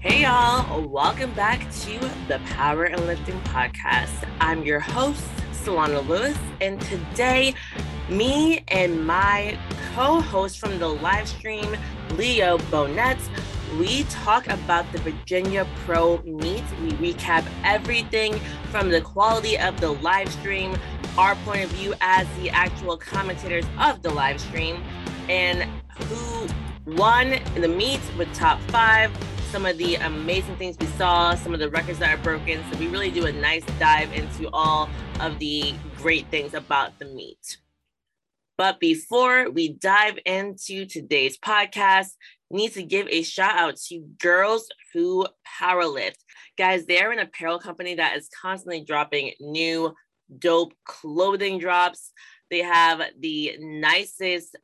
Hey y'all, welcome back to the Power and Lifting Podcast. I'm your host, Solana Lewis, and today, me and my co host from the live stream, Leo Bonett, we talk about the Virginia Pro meet. We recap everything from the quality of the live stream, our point of view as the actual commentators of the live stream, and who won the meet with top five, some of the amazing things we saw, some of the records that are broken. So we really do a nice dive into all of the great things about the meet. But before we dive into today's podcast, need to give a shout out to Girls Who Powerlift. Guys, they're an apparel company that is constantly dropping new dope clothing drops. They have the nicest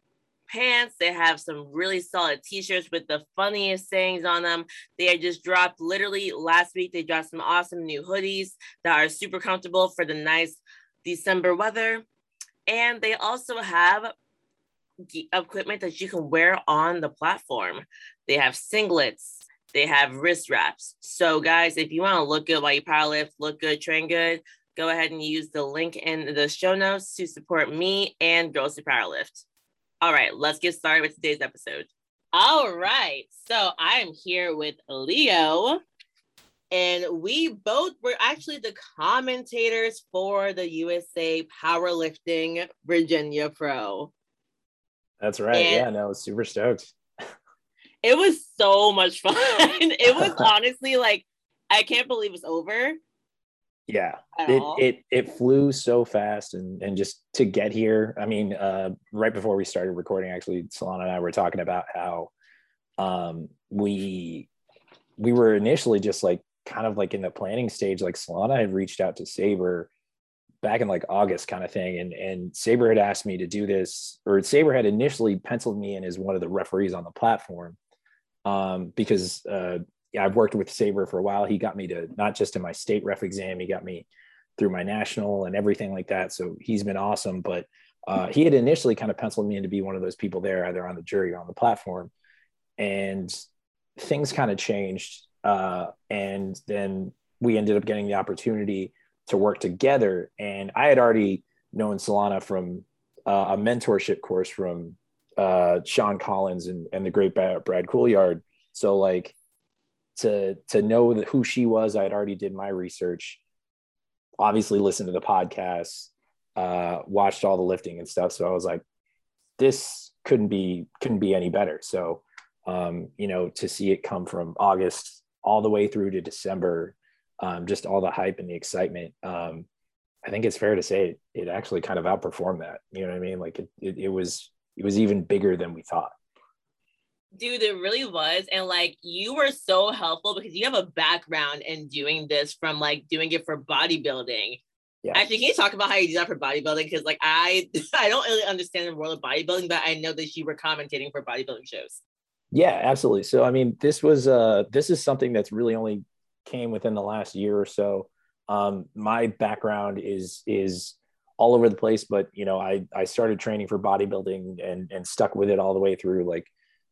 pants. They have some really solid t-shirts with the funniest sayings on them. They just dropped literally last week. They dropped some awesome new hoodies that are super comfortable for the nice December weather. And they also have equipment that you can wear on the platform. They have singlets, they have wrist wraps. So, guys, if you want to look good while you powerlift, look good, train good, go ahead and use the link in the show notes to support me and Girls Who Powerlift. All right, let's get started with today's episode. All right, so I am here with Leo, and we both were actually the commentators for the USA Powerlifting Virginia Pro. That's right. And yeah, no, super stoked. It was so much fun. it was honestly like I can't believe it's over. Yeah, it, it it flew so fast, and and just to get here. I mean, uh, right before we started recording, actually, Solana and I were talking about how um, we we were initially just like kind of like in the planning stage. Like Solana had reached out to Saber back in like August, kind of thing, and and Saber had asked me to do this, or Saber had initially penciled me in as one of the referees on the platform um, because uh, yeah, I've worked with Saber for a while. He got me to not just in my state ref exam, he got me through my national and everything like that. So he's been awesome. But uh, he had initially kind of penciled me in to be one of those people there, either on the jury or on the platform. And things kind of changed. Uh, and then we ended up getting the opportunity to work together. And I had already known Solana from uh, a mentorship course from uh, Sean Collins and, and the great Brad Couillard. So like to to know who she was, I had already did my research. Obviously, listened to the podcast, uh, watched all the lifting and stuff. So I was like, this couldn't be couldn't be any better. So um, you know, to see it come from August all the way through to December, um, just all the hype and the excitement. Um, I think it's fair to say it, it actually kind of outperformed that. You know what I mean? Like it, it, it was it was even bigger than we thought dude it really was and like you were so helpful because you have a background in doing this from like doing it for bodybuilding yeah. Actually, can you talk about how you do that for bodybuilding? Because like I, I don't really understand the world of bodybuilding, but I know that you were commentating for bodybuilding shows. Yeah, absolutely. So I mean, this was uh, this is something that's really only came within the last year or so. Um, my background is is all over the place, but you know, I I started training for bodybuilding and and stuck with it all the way through like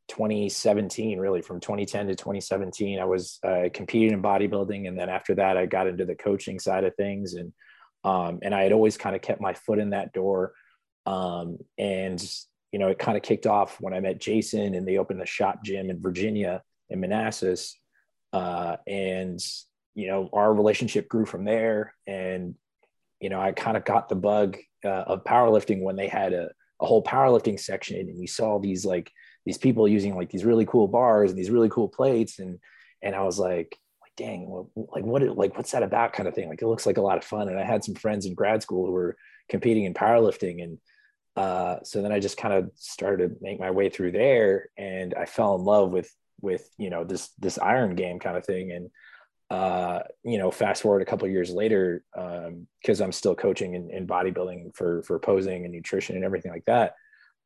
2017 really from 2010 to 2017 i was uh, competing in bodybuilding and then after that i got into the coaching side of things and um, and i had always kind of kept my foot in that door um, and you know it kind of kicked off when i met jason and they opened the shop gym in virginia in manassas uh, and you know our relationship grew from there and you know i kind of got the bug uh, of powerlifting when they had a, a whole powerlifting section and you saw these like these people using like these really cool bars and these really cool plates. And and I was like like dang well, like what like what's that about kind of thing? Like it looks like a lot of fun. And I had some friends in grad school who were competing in powerlifting. And uh, so then I just kind of started to make my way through there. And I fell in love with with you know this this iron game kind of thing. And uh, you know fast forward a couple years later because um, I'm still coaching in, in bodybuilding for for posing and nutrition and everything like that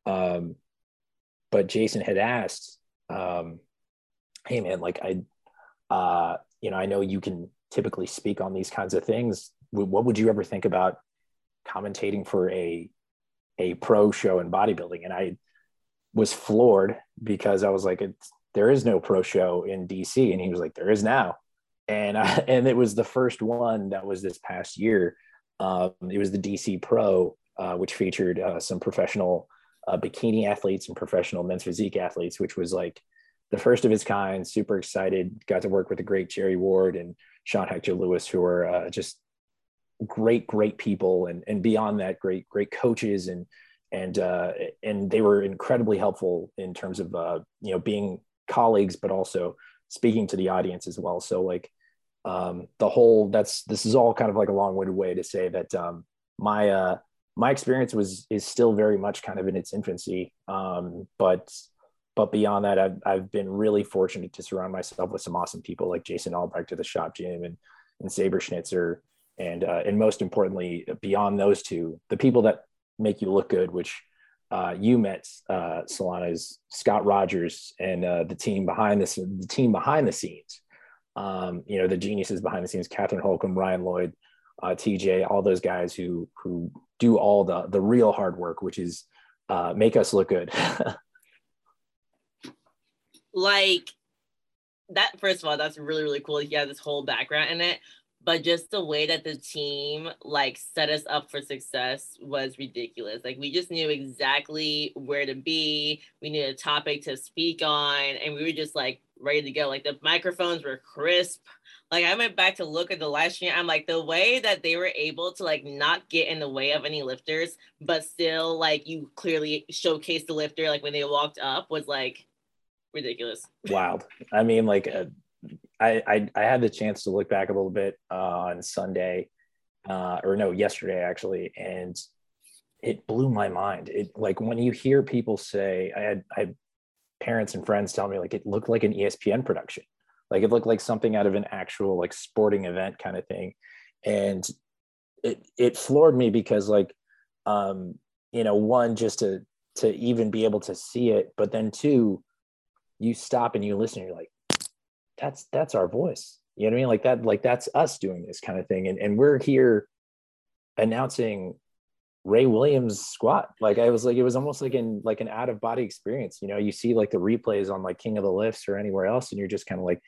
um, but Jason had asked, um, "Hey man, like I, uh, you know, I know you can typically speak on these kinds of things. What would you ever think about commentating for a a pro show in bodybuilding?" And I was floored because I was like, "It's there is no pro show in DC. And he was like, there is now. And, I, and it was the first one that was this past year. Um, it was the DC Pro, uh, which featured uh, some professional uh, bikini athletes and professional men's physique athletes, which was like the first of its kind. Super excited. Got to work with the great Jerry Ward and Sean Hector Lewis, who are uh, just great, great people, and and beyond that, great, great coaches and and uh, and they were incredibly helpful in terms of uh, you know being colleagues, but also speaking to the audience as well. So like um, the whole that's this is all kind of like a long-winded way to say that um, my uh, my experience was is still very much kind of in its infancy, um, but but beyond that, I've I've been really fortunate to surround myself with some awesome people like Jason Albrecht of the Shop Gym and and Saber Schnitzer. And, uh, and most importantly, beyond those two, the people that make you look good, which uh, you met uh, Solana's Scott Rogers and uh, the team behind this, the team behind the scenes. Um, you know, the geniuses behind the scenes, Catherine Holcomb, Ryan Lloyd, uh, TJ, all those guys who who do all the the real hard work, which is uh, make us look good. like that. First of all, that's really really cool. He has this whole background in it but just the way that the team like set us up for success was ridiculous. Like we just knew exactly where to be. We knew a topic to speak on, and we were just like ready to go. Like the microphones were crisp. Like I went back to look at the live stream. I'm like the way that they were able to like not get in the way of any lifters, but still like you clearly showcased the lifter like when they walked up was like ridiculous. Wild. I mean, like uh, I, I, had the chance to look back a little bit uh, on Sunday, uh, or no, yesterday actually, and it blew my mind. It like when you hear people say, I had I had parents and friends tell me like it looked like an ESPN production, like it looked like something out of an actual like sporting event kind of thing, and it it floored me because like um you know one just to to even be able to see it, but then two, you stop and you listen, and you're like that's that's our voice. You know what i mean? Like that like that's us doing this kind of thing. And, and we're here announcing ray williams squat like i was like it was almost like in like an out of body experience. You know you see like the replays on like king of the lifts or anywhere else and you're just kind of like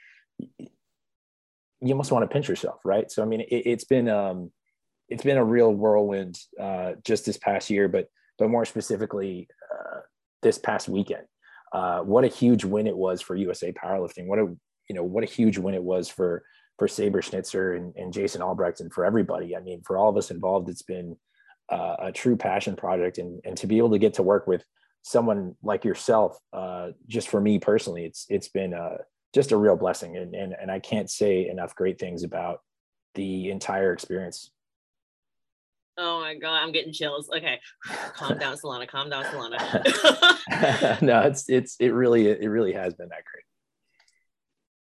you almost want to pinch yourself right? So i mean it, has been um it's been a real whirlwind uh just this past year but but more specifically uh this past weekend. Uh, what a huge win it was for USA powerlifting. What a you know what a huge win it was for for Saber Schnitzer and, and Jason Albrecht and for everybody. I mean, for all of us involved, it's been uh, a true passion project, and and to be able to get to work with someone like yourself, uh, just for me personally, it's it's been uh, just a real blessing, and, and and I can't say enough great things about the entire experience. Oh my god, I'm getting chills. Okay, calm down, Solana. Calm down, Solana. no, it's it's it really it really has been that great.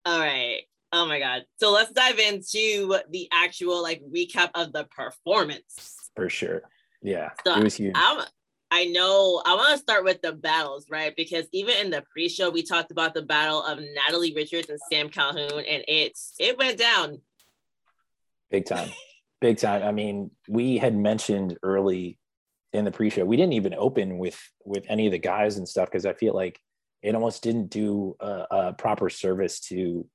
All right. Oh my God. So let's dive into the actual like recap of the performance. For sure. Yeah. So it was huge. I'm, I know I want to start with the battles, right? Because even in the pre-show, we talked about the battle of Natalie Richards and Sam Calhoun, and it's it went down. Big time. Big time. I mean, we had mentioned early in the pre-show, we didn't even open with with any of the guys and stuff because I feel like it almost didn't do a, a, proper service to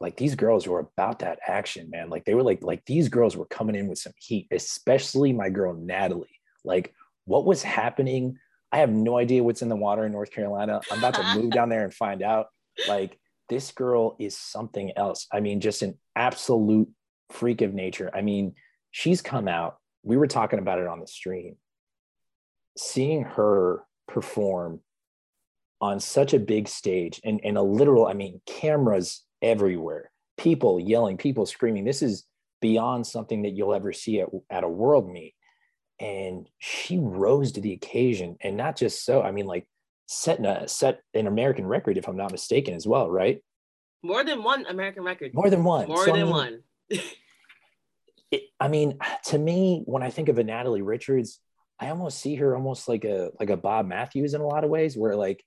like these girls were about that action man. Like they were like like these girls were coming in with some heat especially my girl natalie. Like what was happening? I have no idea what's in the water in north carolina. I'm about to move down there and find out. Like this girl is something else. I mean just an absolute freak of nature. I mean she's come out. We were talking about it on the stream. Seeing her perform on such a big stage and, and a literal, I mean, cameras everywhere, people yelling, people screaming. This is beyond something that you'll ever see at, at a world meet. And she rose to the occasion. And not just so, I mean, like setting a set an American record, if I'm not mistaken, as well, right? More than one American record. More than one. More so, than I mean, one. it, I mean, to me, when I think of a Natalie Richards, I almost see her almost like a like a Bob Matthews in a lot of ways, where like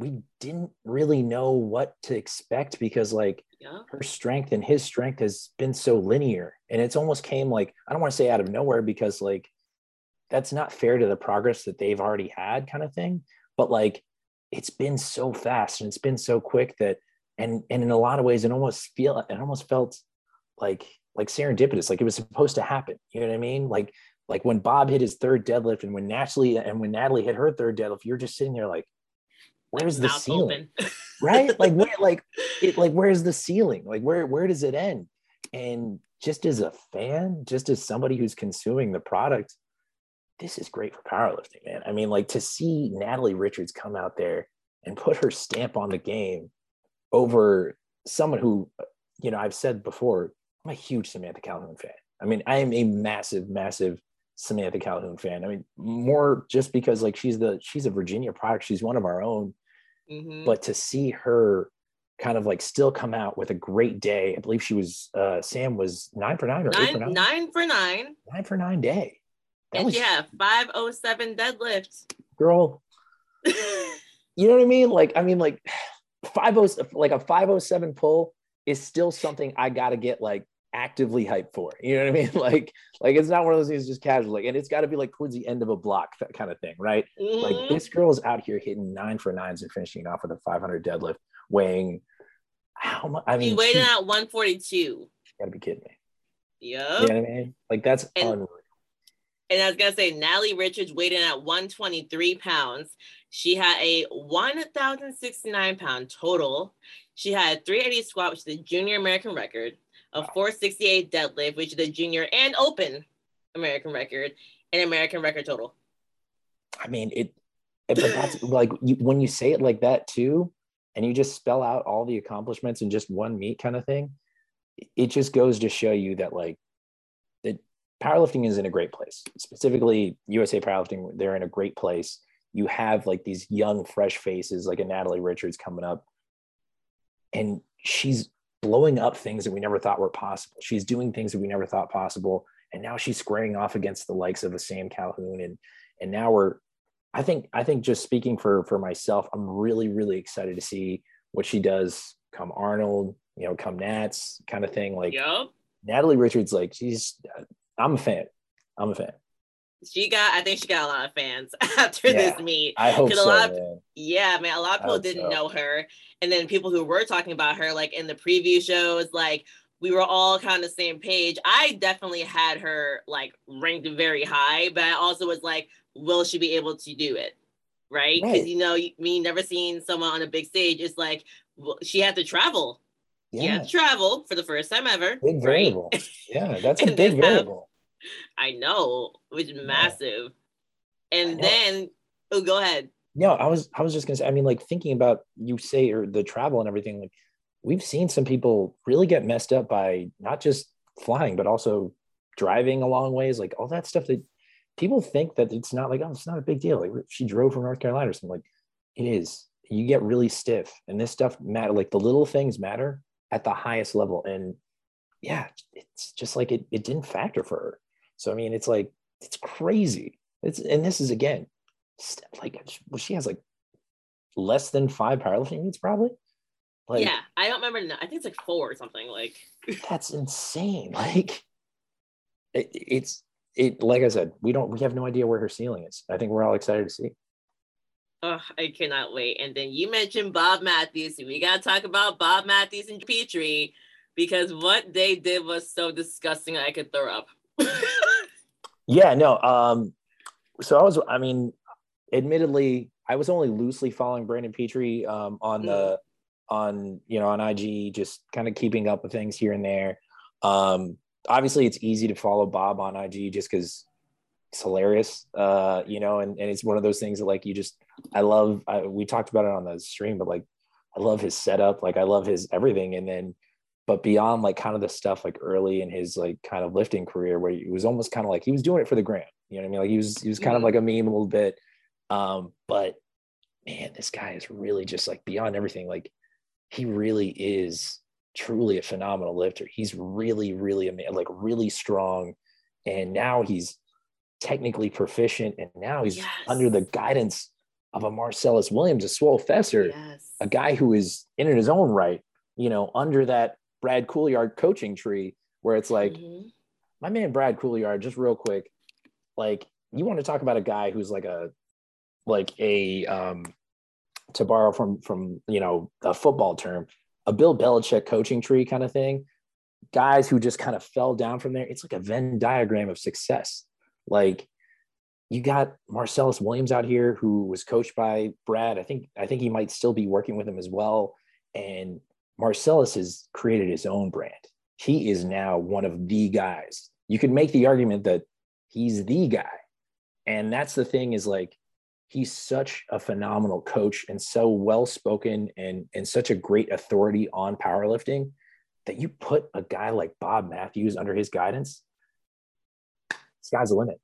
we didn't really know what to expect because like yeah. her strength and his strength has been so linear. And it's almost came like i don't want to say out of nowhere because like that's not fair to the progress that they've already had kind of thing. But like it's been so fast and it's been so quick that and and in a lot of ways it almost feel it almost felt like like serendipitous like it was supposed to happen. You know what i mean? Like like when bob hit his third deadlift and when natalie and when natalie hit her third deadlift you're just sitting there like where's the ceiling? Right? Like where like it like where's the ceiling? Like where where does it end? And just as a fan just as somebody who's consuming the product this is great for powerlifting man. I mean like to see natalie richards come out there and put her stamp on the game over someone who you know i've said before i'm a huge samantha calhoun fan. I mean i am a massive massive samantha calhoun fan. I mean more just because like she's the she's a virginia product. She's one of our own mm-hmm. but to see her kind of like still come out with a great day. I believe she was uh Sam was nine for nine or nine, eight for nine. Nine for nine. Nine for nine day. That and was yeah, 507 deadlift. Girl. you know what I mean? Like, I mean, like 50 like a 507 pull is still something I gotta get like actively hyped for. You know what I mean? Like, like it's not one of those things just casual. Like, and it's got to be like towards the end of a block that kind of thing, right? Mm-hmm. Like this girl is out here hitting nine for nines and finishing off with a 500 deadlift, weighing how much? I mean, he weighed in at 142. Gotta be kidding me. Yeah. You know what I mean? Like that's and, unreal. And I was gonna say, Natalie Richards weighed in at 123 pounds. She had a 1,069 pound total. She had a 380 squat, which is the junior American record, a 468 deadlift, which is the junior and open American record, and American record total. I mean, it, but that's like you, when you say it like that too, and you just spell out all the accomplishments in just one meet kind of thing, it just goes to show you that like that powerlifting is in a great place. Specifically, USA powerlifting, they're in a great place. You have like these young, fresh faces like a Natalie Richards coming up, and she's blowing up things that we never thought were possible. She's doing things that we never thought possible, and now she's squaring off against the likes of a Sam Calhoun, and and now we're I think I think just speaking for for myself, I'm really really excited to see what she does come Arnold, you know, come Nats kind of thing. Like yep. Natalie Richards, like she's I'm a fan. I'm a fan. She got I think she got a lot of fans after yeah, this meet. I hope so. A lot of, man. Yeah, man, a lot of people didn't so. know her. And then people who were talking about her, like in the preview shows, like we were all kind of the same page. I definitely had her like ranked very high, but I also was like, will she be able to do it? Right? Because right. you know, me never seeing someone on a big stage, it's like well, she had to travel. Yeah. She had to travel for the first time ever. Big variable. Right? Yeah, that's a big variable. I know, which is massive. And then, oh, go ahead. No, I was I was just gonna say. I mean, like thinking about you say or the travel and everything. Like we've seen some people really get messed up by not just flying, but also driving a long ways. Like all that stuff that people think that it's not like, oh, it's not a big deal. Like she drove from North Carolina or something. Like it is. You get really stiff, and this stuff matter. Like the little things matter at the highest level. And yeah, it's just like it. It didn't factor for her. So I mean, it's like it's crazy. It's and this is again, like well, she has like less than five powerlifting meets probably. Like, yeah, I don't remember. I think it's like four or something. Like that's insane. Like it, it's it like I said, we don't we have no idea where her ceiling is. I think we're all excited to see. Oh, I cannot wait. And then you mentioned Bob Matthews. We gotta talk about Bob Matthews and Petrie because what they did was so disgusting I could throw up. yeah, no. Um, so I was I mean, admittedly, I was only loosely following Brandon Petrie um on the mm. on you know on IG, just kind of keeping up with things here and there. Um, obviously it's easy to follow Bob on IG just because it's hilarious, uh, you know, and, and it's one of those things that like you just, I love, I, we talked about it on the stream, but like, I love his setup. Like I love his everything. And then, but beyond like kind of the stuff like early in his like kind of lifting career where he was almost kind of like, he was doing it for the gram, you know what I mean? Like he was, he was kind mm-hmm. of like a meme a little bit. Um, but man, this guy is really just like beyond everything. Like he really is truly a phenomenal lifter. He's really, really amazing, like really strong. And now he's technically proficient. And now he's yes. under the guidance of a Marcellus Williams, a swole Fesser, yes. a guy who is in his own right, you know, under that Brad Couillard coaching tree, where it's like, mm-hmm. my man Brad Couillard, just real quick, like you want to talk about a guy who's like a like a um to borrow from from you know a football term, a Bill Belichick coaching tree kind of thing. Guys who just kind of fell down from there. It's like a Venn diagram of success. Like you got Marcellus Williams out here who was coached by Brad. I think I think he might still be working with him as well. And Marcellus has created his own brand. He is now one of the guys. You could make the argument that he's the guy. And that's the thing is like he's such a phenomenal coach and so well spoken and and such a great authority on powerlifting that you put a guy like Bob Matthews under his guidance. Sky's the limit.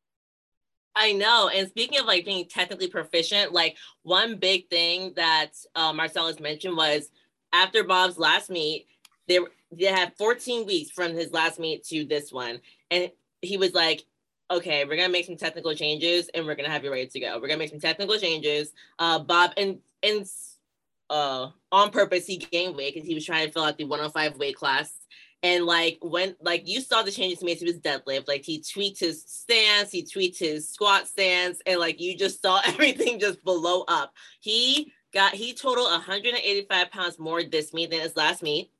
I know. And speaking of like being technically proficient, like one big thing that uh, Marcellus mentioned was after Bob's last meet, they they had 14 weeks from his last meet to this one, and he was like, okay, we're gonna make some technical changes and we're gonna have you ready to go. We're gonna make some technical changes. Uh, Bob and and uh, on purpose he gained weight because he was trying to fill out the 105 weight class. And like when like you saw the changes he made to his deadlift, like he tweaked his stance, he tweaked his squat stance, and like you just saw everything just blow up. He got he totaled 185 pounds more this meet than his last meet.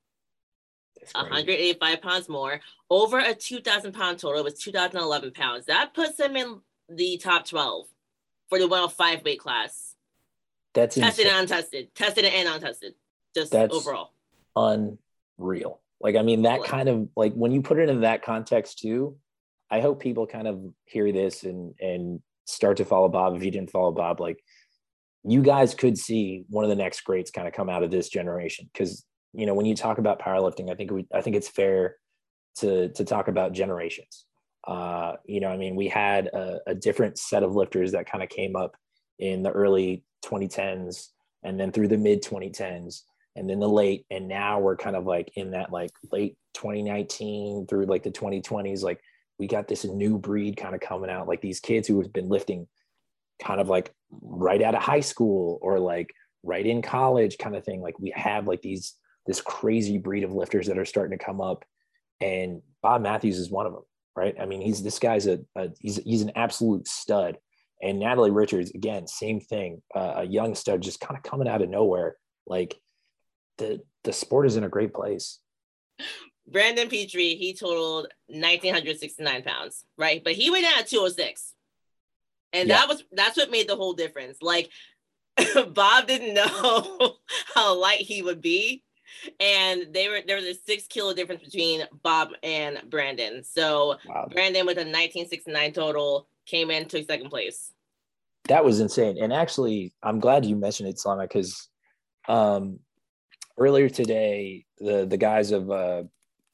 185 pounds more over a 2,000 pound total was 2,011 pounds. That puts him in the top 12 for the 105 weight class. That's tested insane. and untested, tested and untested, just That's overall. Unreal. Like, I mean, that kind of like when you put it in that context too, I hope people kind of hear this and and start to follow Bob. If you didn't follow Bob, like you guys could see one of the next greats kind of come out of this generation because you know when you talk about powerlifting, I think we I think it's fair to to talk about generations. Uh, you know, I mean, we had a, a different set of lifters that kind of came up in the early 2010s and then through the mid 2010s and then the late and now we're kind of like in that like late 2019 through like the 2020s like we got this new breed kind of coming out like these kids who have been lifting kind of like right out of high school or like right in college kind of thing like we have like these this crazy breed of lifters that are starting to come up and Bob Matthews is one of them, right? I mean, he's this guy's a, a he's he's an absolute stud, and Natalie Richards again, same thing, uh, a young stud just kind of coming out of nowhere. Like the the sport is in a great place. Brandon Petrie, he totaled 1969 pounds, right? But he went out at 206. And yeah. that was that's what made the whole difference. Like Bob didn't know how light he would be and they were there was a six kilo difference between Bob and Brandon. So wow. Brandon with a 1969 total came in took second place. That was insane. And actually, I'm glad you mentioned it, Solana, because um, earlier today, the the guys of uh,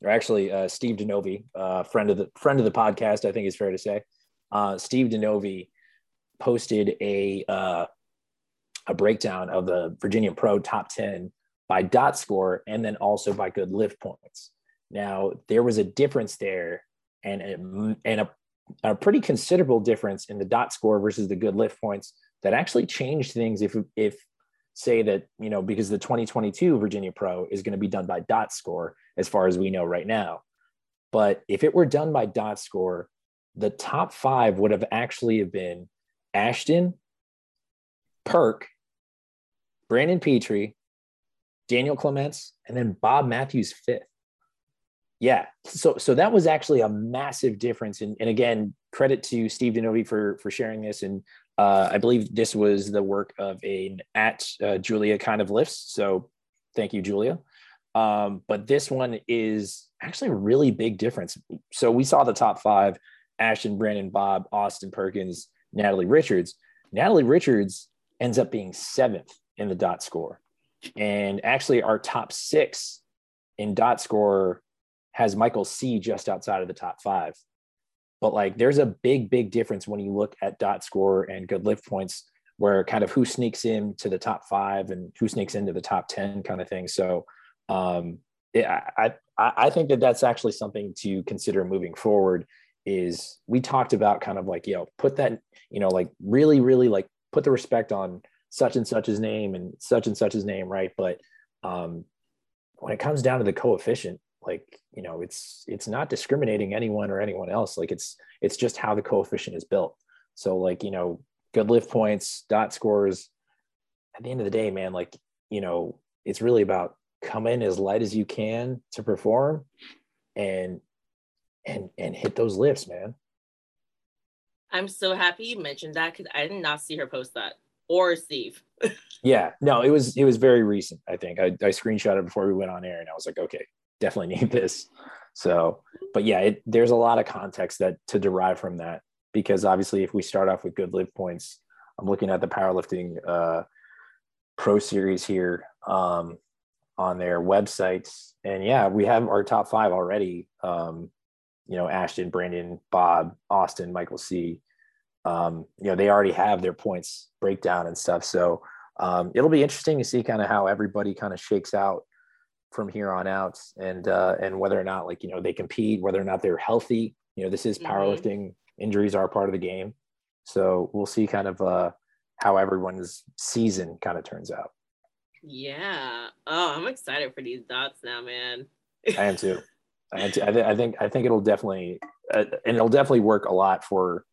or actually uh, Steve Denovi, uh, friend of the friend of the podcast, I think is fair to say. Uh, Steve Denovi posted a uh, a breakdown of the Virginia Pro top 10 by dot score and then also by good lift points. Now, there was a difference there and a, and a, a pretty considerable difference in the dot score versus the good lift points that actually changed things if, if say that, you know, because the 2022 Virginia Pro is going to be done by dot score as far as we know right now. But if it were done by dot score, the top five would have actually have been Ashton, Perk, Brandon Petrie, Daniel Clements, and then Bob Matthews fifth. Yeah, so so that was actually a massive difference. And, and again, credit to Steve Denovi for for sharing this. And uh, I believe this was the work of a at uh, Julia kind of lifts. So thank you, Julia. Um, but this one is actually a really big difference. So we saw the top five: Ashton, Brandon, Bob, Austin Perkins, Natalie Richards. Natalie Richards ends up being seventh in the dot score. And actually, our top six in dot score has Michael C just outside of the top five. But like, there's a big, big difference when you look at dot score and good lift points, where kind of who sneaks in to the top five and who sneaks into the top 10 kind of thing. So, um, yeah, I, I, I think that that's actually something to consider moving forward is we talked about kind of like, you know, put that, you know, like really, really like put the respect on such and such's name and such and such's name, right? But um, when it comes down to the coefficient, like you know, it's it's not discriminating anyone or anyone else. Like it's it's just how the coefficient is built. So like you know, good lift points, dot scores, at the end of the day, man, like, you know, it's really about come in as light as you can to perform and and and hit those lifts, man. I'm so happy you mentioned that because I did not see her post that or Steve. yeah, no, it was it was very recent. I think I, I screenshot it before we went on air, and I was like, okay, definitely need this. So, but yeah, it, there's a lot of context that to derive from that because obviously, if we start off with good lift points, I'm looking at the powerlifting uh, pro series here um, on their websites, and yeah, we have our top five already. Um, you know, Ashton, Brandon, Bob, Austin, Michael C. Um, you know, they already have their points breakdown and stuff. So um, it'll be interesting to see kind of how everybody kind of shakes out from here on out and uh, and whether or not like you know they compete whether or not they're healthy you know this is mm-hmm. powerlifting mm-hmm. injuries are part of the game so we'll see kind of uh, how everyone's season kind of turns out yeah oh i'm excited for these dots now man i am too I, am too. I, th- I think i think it'll definitely uh, and it'll definitely work a lot for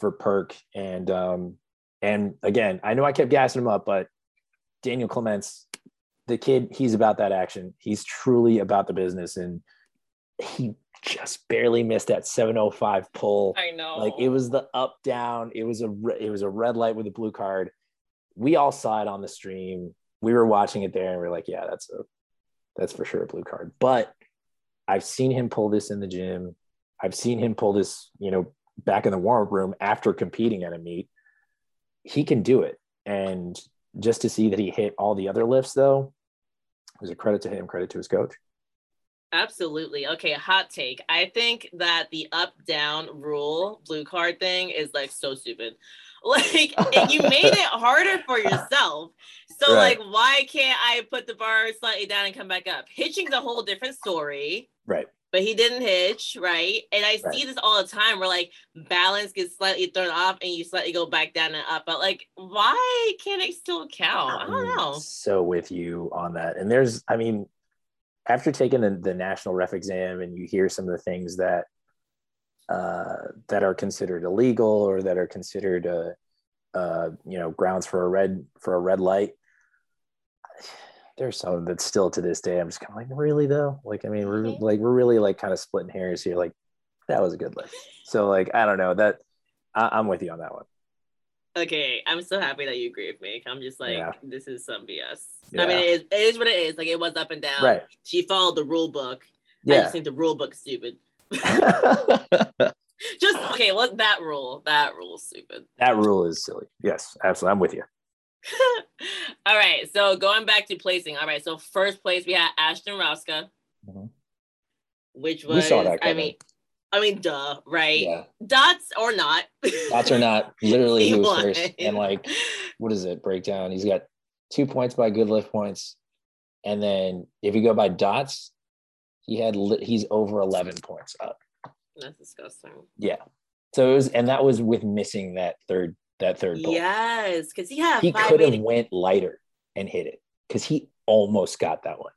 for perk and um and again i know i kept gassing him up but daniel clements the kid, he's about that action. He's truly about the business. And he just barely missed that 705 pull. I know. Like it was the up down. It was a it was a red light with a blue card. We all saw it on the stream. We were watching it there and we are like, yeah, that's a that's for sure a blue card. But I've seen him pull this in the gym. I've seen him pull this, you know, back in the warm-up room after competing at a meet. He can do it. And just to see that he hit all the other lifts though, was a credit to him, credit to his coach. Absolutely. Okay, hot take. I think that the up down rule, blue card thing is like so stupid. Like you made it harder for yourself. So right. like why can't I put the bar slightly down and come back up? Hitching's a whole different story. Right. But he didn't hitch, right? And I right. see this all the time where like balance gets slightly thrown off and you slightly go back down and up. But like, why can't it still count? I don't know. so with you on that. And there's, I mean, after taking the, the national ref exam and you hear some of the things that uh, that are considered illegal or that are considered uh, uh, you know grounds for a red for a red light there's some that still to this day i'm just kind of like really though? Like i mean we're mm-hmm. like we're really like kind of splitting hairs here like that was a good lift. So like i don't know that I, am with you on that one. Okay i'm so happy that you agree with me i'm just like yeah. this is some bs yeah. i mean it is, it is what it is like it was up and down. Right. She followed the rule book. Yeah. i just think the rule book stupid. Just okay look that rule that rule is stupid. That rule is silly. Yes absolutely i'm with you all right. So going back to placing. All right. So first place we had Ashton Rouska, mm-hmm. which was I mean, I mean, duh, right? Yeah. Dots or not. Dots or not. Literally, he, he was first. And like, what is it? Breakdown. He's got two points by good lift points, and then if you go by dots, he had he's over eleven points up. That's disgusting. Yeah. So it was, and that was with missing that third that third pull. Yes, because he had he could have went lighter and hit it because he almost got that one.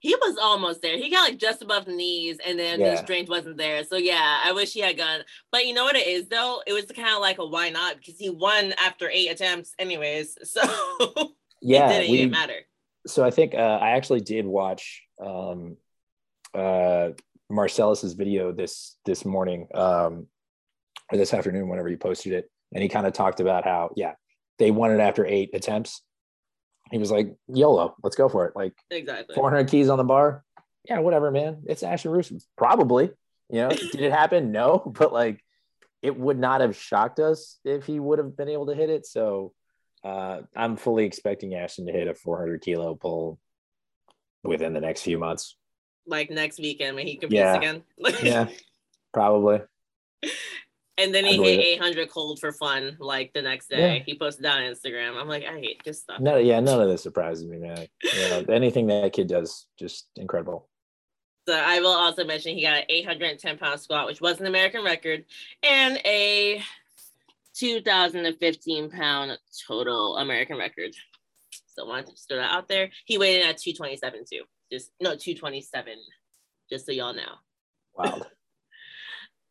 He was almost there. He got like just above the knees, and then yeah. the strength wasn't there. So yeah, I wish he had gone. But you know what it is though? It was kind of like a why not because he won after eight attempts, anyways. So yeah, it didn't we, even matter. So I think uh, I actually did watch um, uh, Marcellus's video this this morning um, or this afternoon, whenever he posted it and he kind of talked about how yeah they won it after eight attempts. He was like yolo let's go for it. Like exactly. 400 keys on the bar? Yeah whatever man. It's ashton rouska probably. You know did it happen? No but like it would not have shocked us if he would have been able to hit it. So uh, i'm fully expecting ashton to hit a 400 kilo pull within the next few months. Like next weekend when he competes yeah. again? Yeah probably And then he hit 800 cold for fun, like the next day. Yeah. He posted that on Instagram. I'm like, I hate this stuff. No, yeah, none of this surprises me, man. You know, anything that kid does, just incredible. So I will also mention he got an 810 pound squat, which was an American record, and a 2015 pound total American record. So I wanted to throw that out there. He weighed in at 227 too. Just no 227, just so y'all know. Wow.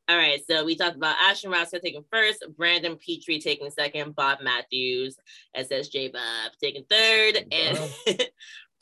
All right, so we talked about Ashton Rouska taking first, Brandon Petrie taking second, Bob Matthews, SSJ Bob taking third, and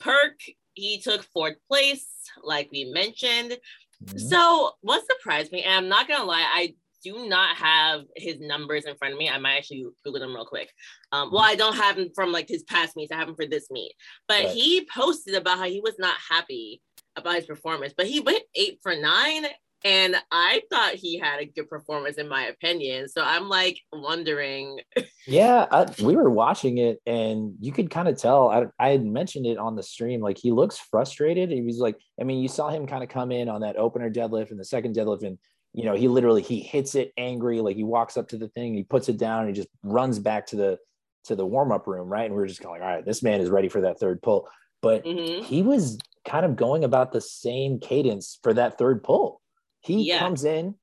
Perk he took fourth place, like we mentioned. Mm-hmm. So what surprised me, and I'm not gonna lie, I do not have his numbers in front of me. I might actually Google them real quick. Um, well, I don't have them from like his past meets. I have them for this meet. But right. he posted about how he was not happy about his performance, but he went eight for nine. And I thought he had a good performance, in my opinion. So I'm like wondering. yeah, I, we were watching it, and you could kind of tell. I, I had mentioned it on the stream. Like he looks frustrated. He was like, I mean, you saw him kind of come in on that opener deadlift and the second deadlift, and you know, he literally he hits it angry, like he walks up to the thing, he puts it down, and he just runs back to the to the warm up room, right? And we are just going, all right, this man is ready for that third pull. But mm-hmm. he was kind of going about the same cadence for that third pull. He yeah. comes in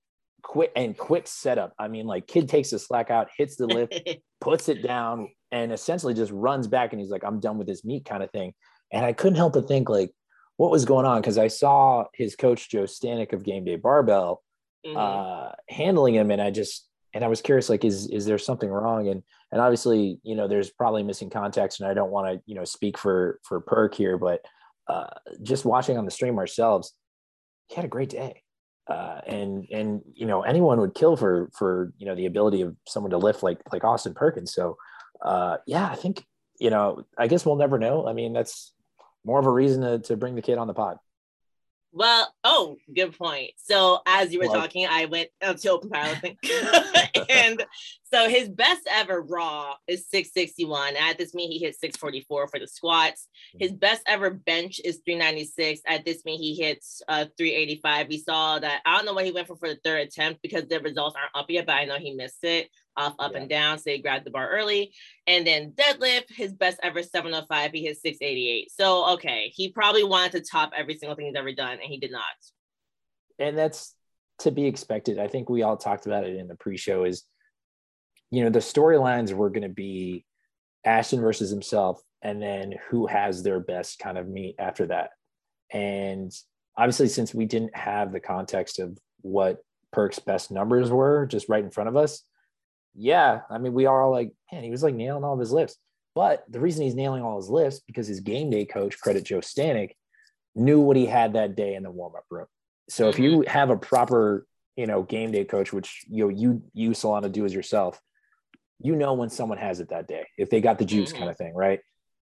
quick and quick setup. I mean, like kid takes the slack out, hits the lift, puts it down, and essentially just runs back. And he's like, I'm done with this meet kind of thing. And I couldn't help but think like, what was going on? Because I saw his coach Joe Stanek of Game Day Barbell mm-hmm. uh, handling him, and I just and I was curious, like, is is there something wrong? And and obviously, you know, there's probably missing context, and I don't want to, you know, speak for for Perk here, but uh, just watching on the stream ourselves, he had a great day. Uh, and and you know anyone would kill for for you know the ability of someone to lift like like Austin Perkins. So uh, yeah, I think you know I guess we'll never know. I mean that's more of a reason to, to bring the kid on the pod. Well, oh, good point. So as you were talking, I went uh, to open powerlifting, and so his best ever raw is 661. At this meet, he hit 644 for the squats. His best ever bench is 396. At this meet, he hits uh, 385. We saw that. I don't know what he went for for the third attempt because the results aren't up yet, but I know he missed it off, up, yeah. and down. So he grabbed the bar early. And then deadlift, his best ever 705. He hit 688. So, okay, he probably wanted to top every single thing he's ever done, and he did not. And that's to be expected. I think we all talked about it in the pre show is you know, the storylines were going to be Ashton versus himself, and then who has their best kind of meet after that. And obviously, since we didn't have the context of what Perk's best numbers were just right in front of us, yeah, I mean, we are all like, man, he was like nailing all of his lifts. But the reason he's nailing all his lifts because his game day coach, credit Joe Stanek, knew what he had that day in the warm up room. So if you mm-hmm. have a proper, you know, game day coach, which you know you you Solana do as yourself, you know when someone has it that day, if they got the juice mm-hmm. kind of thing, right?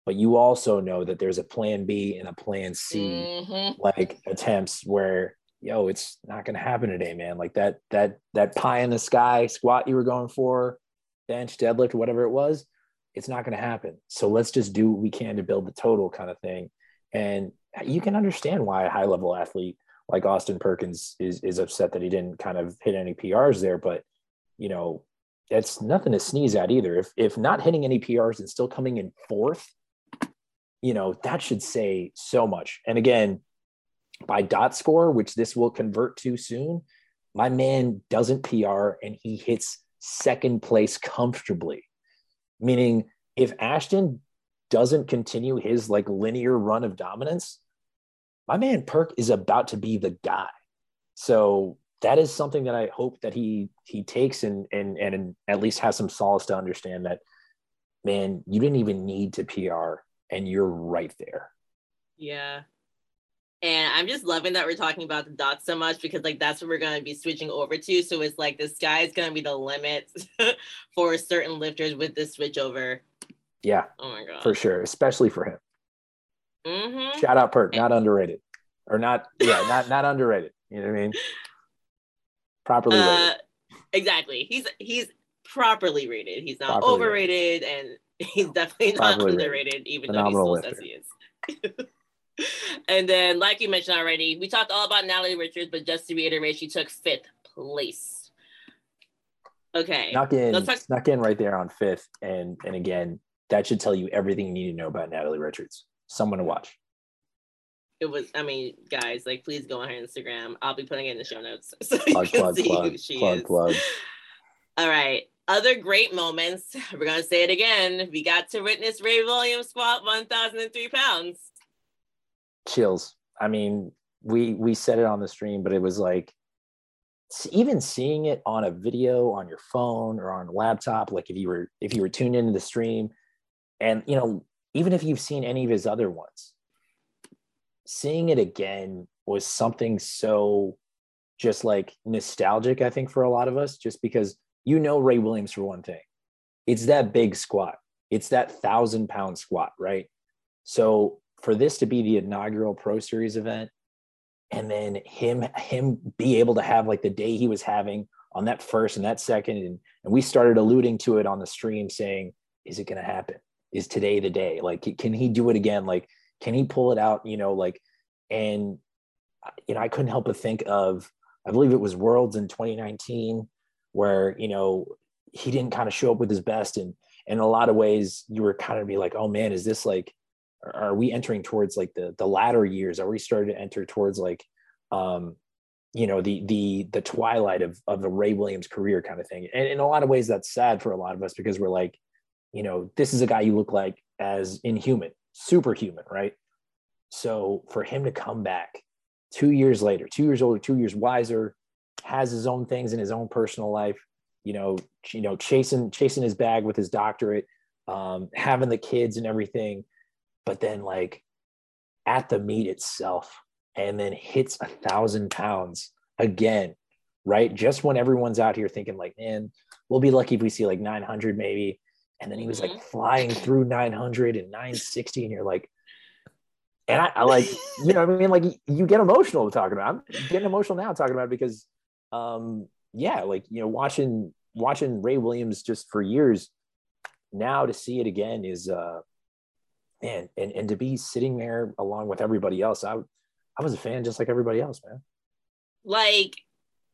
But you also know that there's a plan B and a plan C, mm-hmm. like attempts where, yo, it's not gonna happen today, man. Like that, that, that pie in the sky squat you were going for, bench, deadlift, whatever it was, it's not gonna happen. So let's just do what we can to build the total kind of thing. And you can understand why a high level athlete like Austin Perkins is is upset that he didn't kind of hit any PRs there. But you know, that's nothing to sneeze at either. If if not hitting any PRs and still coming in fourth, you know, that should say so much. And again, by dot score, which this will convert to soon, my man doesn't PR and he hits second place comfortably. Meaning if Ashton doesn't continue his like linear run of dominance, my man Perk is about to be the guy. So that is something that I hope that he he takes and and and at least has some solace to understand that man, you didn't even need to PR and you're right there. Yeah. And I'm just loving that we're talking about the dots so much because like that's what we're gonna be switching over to. So it's like the sky is gonna be the limit for certain lifters with this switch over. Yeah. Oh my god. For sure, especially for him. Mm-hmm. Shout out Perk, not underrated, or not yeah, not not underrated. You know what I mean? properly rated. Uh, exactly. He's he's properly rated. He's not properly overrated, rated. and he's definitely not properly underrated, rated. even Phenomenal though he still says he is. and then, like you mentioned already, we talked all about Natalie Richards, but just to reiterate, she took fifth place. Okay. Snuck in, talk- snuck in right there on fifth, and and again, that should tell you everything you need to know about Natalie Richards. Someone to watch it was i mean guys like please go on her instagram i'll be putting it in the show notes so plug, plug, plug, plug, plug. all right other great moments we're gonna say it again we got to witness ray williams squat 1003 pounds chills i mean we we said it on the stream but it was like even seeing it on a video on your phone or on a laptop, like if you were if you were tuned into the stream, and you know, even if you've seen any of his other ones, seeing it again was something so just like nostalgic, I think, for a lot of us, just because you know Ray Williams for one thing. It's that big squat. It's that thousand pound squat, right? So for this to be the inaugural Pro Series event, and then him him be able to have like the day he was having on that first and that second, and, and we started alluding to it on the stream, saying, "Is it going to happen? Is today the day? Like, can he do it again? Like, can he pull it out? You know, like, and uh, you know, I couldn't help but think of, I believe it was Worlds in 2019, where you know he didn't kind of show up with his best, and, and in a lot of ways, you were kind of be like, oh man, is this like are we entering towards like the the latter years? Are we starting to enter towards like um you know the the the twilight of of the ray williams career kind of thing? And in a lot of ways that's sad for a lot of us because we're like you know this is a guy you look like as inhuman superhuman right? So for him to come back two years later two years older two years wiser has his own things in his own personal life you know you know chasing chasing his bag with his doctorate um, having the kids and everything but then like at the meet itself and then hits a thousand pounds again right? Just when everyone's out here thinking like man we'll be lucky if we see like 900 maybe. And then he was like mm-hmm. flying through 900 and 960 and you're like and I, I, like you know i mean? Like you get emotional talking about i'm getting emotional now talking about it because um yeah like you know watching watching ray williams just for years now to see it again is uh man, and, and to be sitting there along with everybody else, I I was a fan just like everybody else, man. Like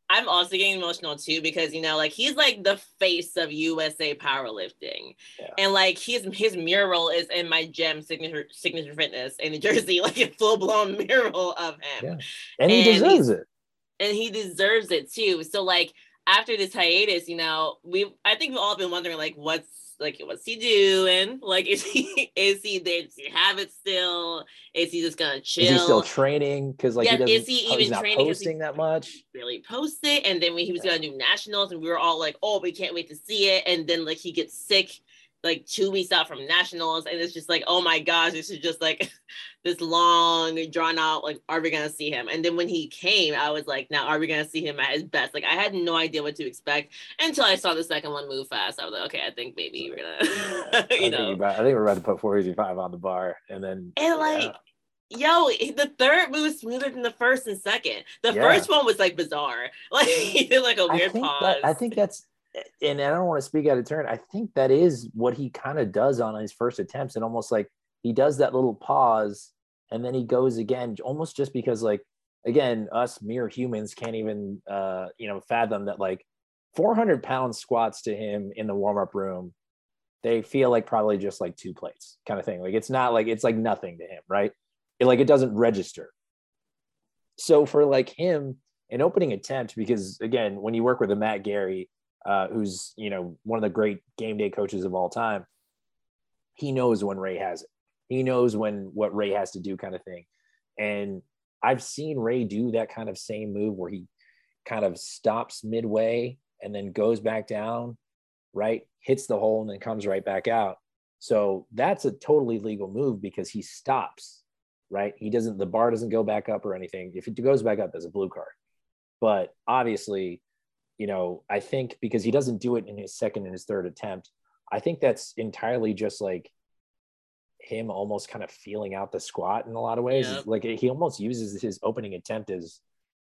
I'm also getting emotional too because you know, like he's like the face of USA powerlifting, yeah. and like his his mural is in my gym signature signature fitness in New Jersey, like a full blown mural of him, yeah. and he and deserves it, and he deserves it too. So like after this hiatus, you know, we I think we've all been wondering like what's like what's he doing? Like is he is he there? Does he have it still? Is he just gonna chill? Is he still training? Because like yeah, he oh, is he even training? Posting that much? Really post it, and then when he was yeah. gonna do nationals, and we were all like, oh, we can't wait to see it, and then like he gets sick like two weeks out from nationals and it's just like oh my gosh this is just like this long drawn out like are we gonna see him and then when he came i was like now are we gonna see him at his best like i had no idea what to expect until i saw the second one move fast i was like okay i think maybe we're gonna you I know think about, i think we're about to put 485 on the bar and then and like yeah. Yo, the third move smoother than the first and second. The yeah. first one was like bizarre. Like he did like a weird I pause. That, I think that's and I don't want to speak out of turn. I think that is what he kind of does on his first attempts, and almost like he does that little pause, and then he goes again, almost just because like again, us mere humans can't even uh, you know fathom that like 400 pound squats to him in the warm up room, they feel like probably just like two plates kind of thing. Like it's not like it's like nothing to him, right? It, like it doesn't register. So for like him, an opening attempt, because again, when you work with a Matt Gary, uh, who's you know one of the great game day coaches of all time, he knows when Ray has it. He knows when what Ray has to do, kind of thing. And I've seen Ray do that kind of same move where he kind of stops midway and then goes back down, right? Hits the hole and then comes right back out. So that's a totally legal move because he stops, right? He doesn't, the bar doesn't go back up or anything. If it goes back up, there's a blue card. But obviously, you know, I think because he doesn't do it in his second and his third attempt, I think that's entirely just like him almost kind of feeling out the squat in a lot of ways. Yep. Like he almost uses his opening attempt as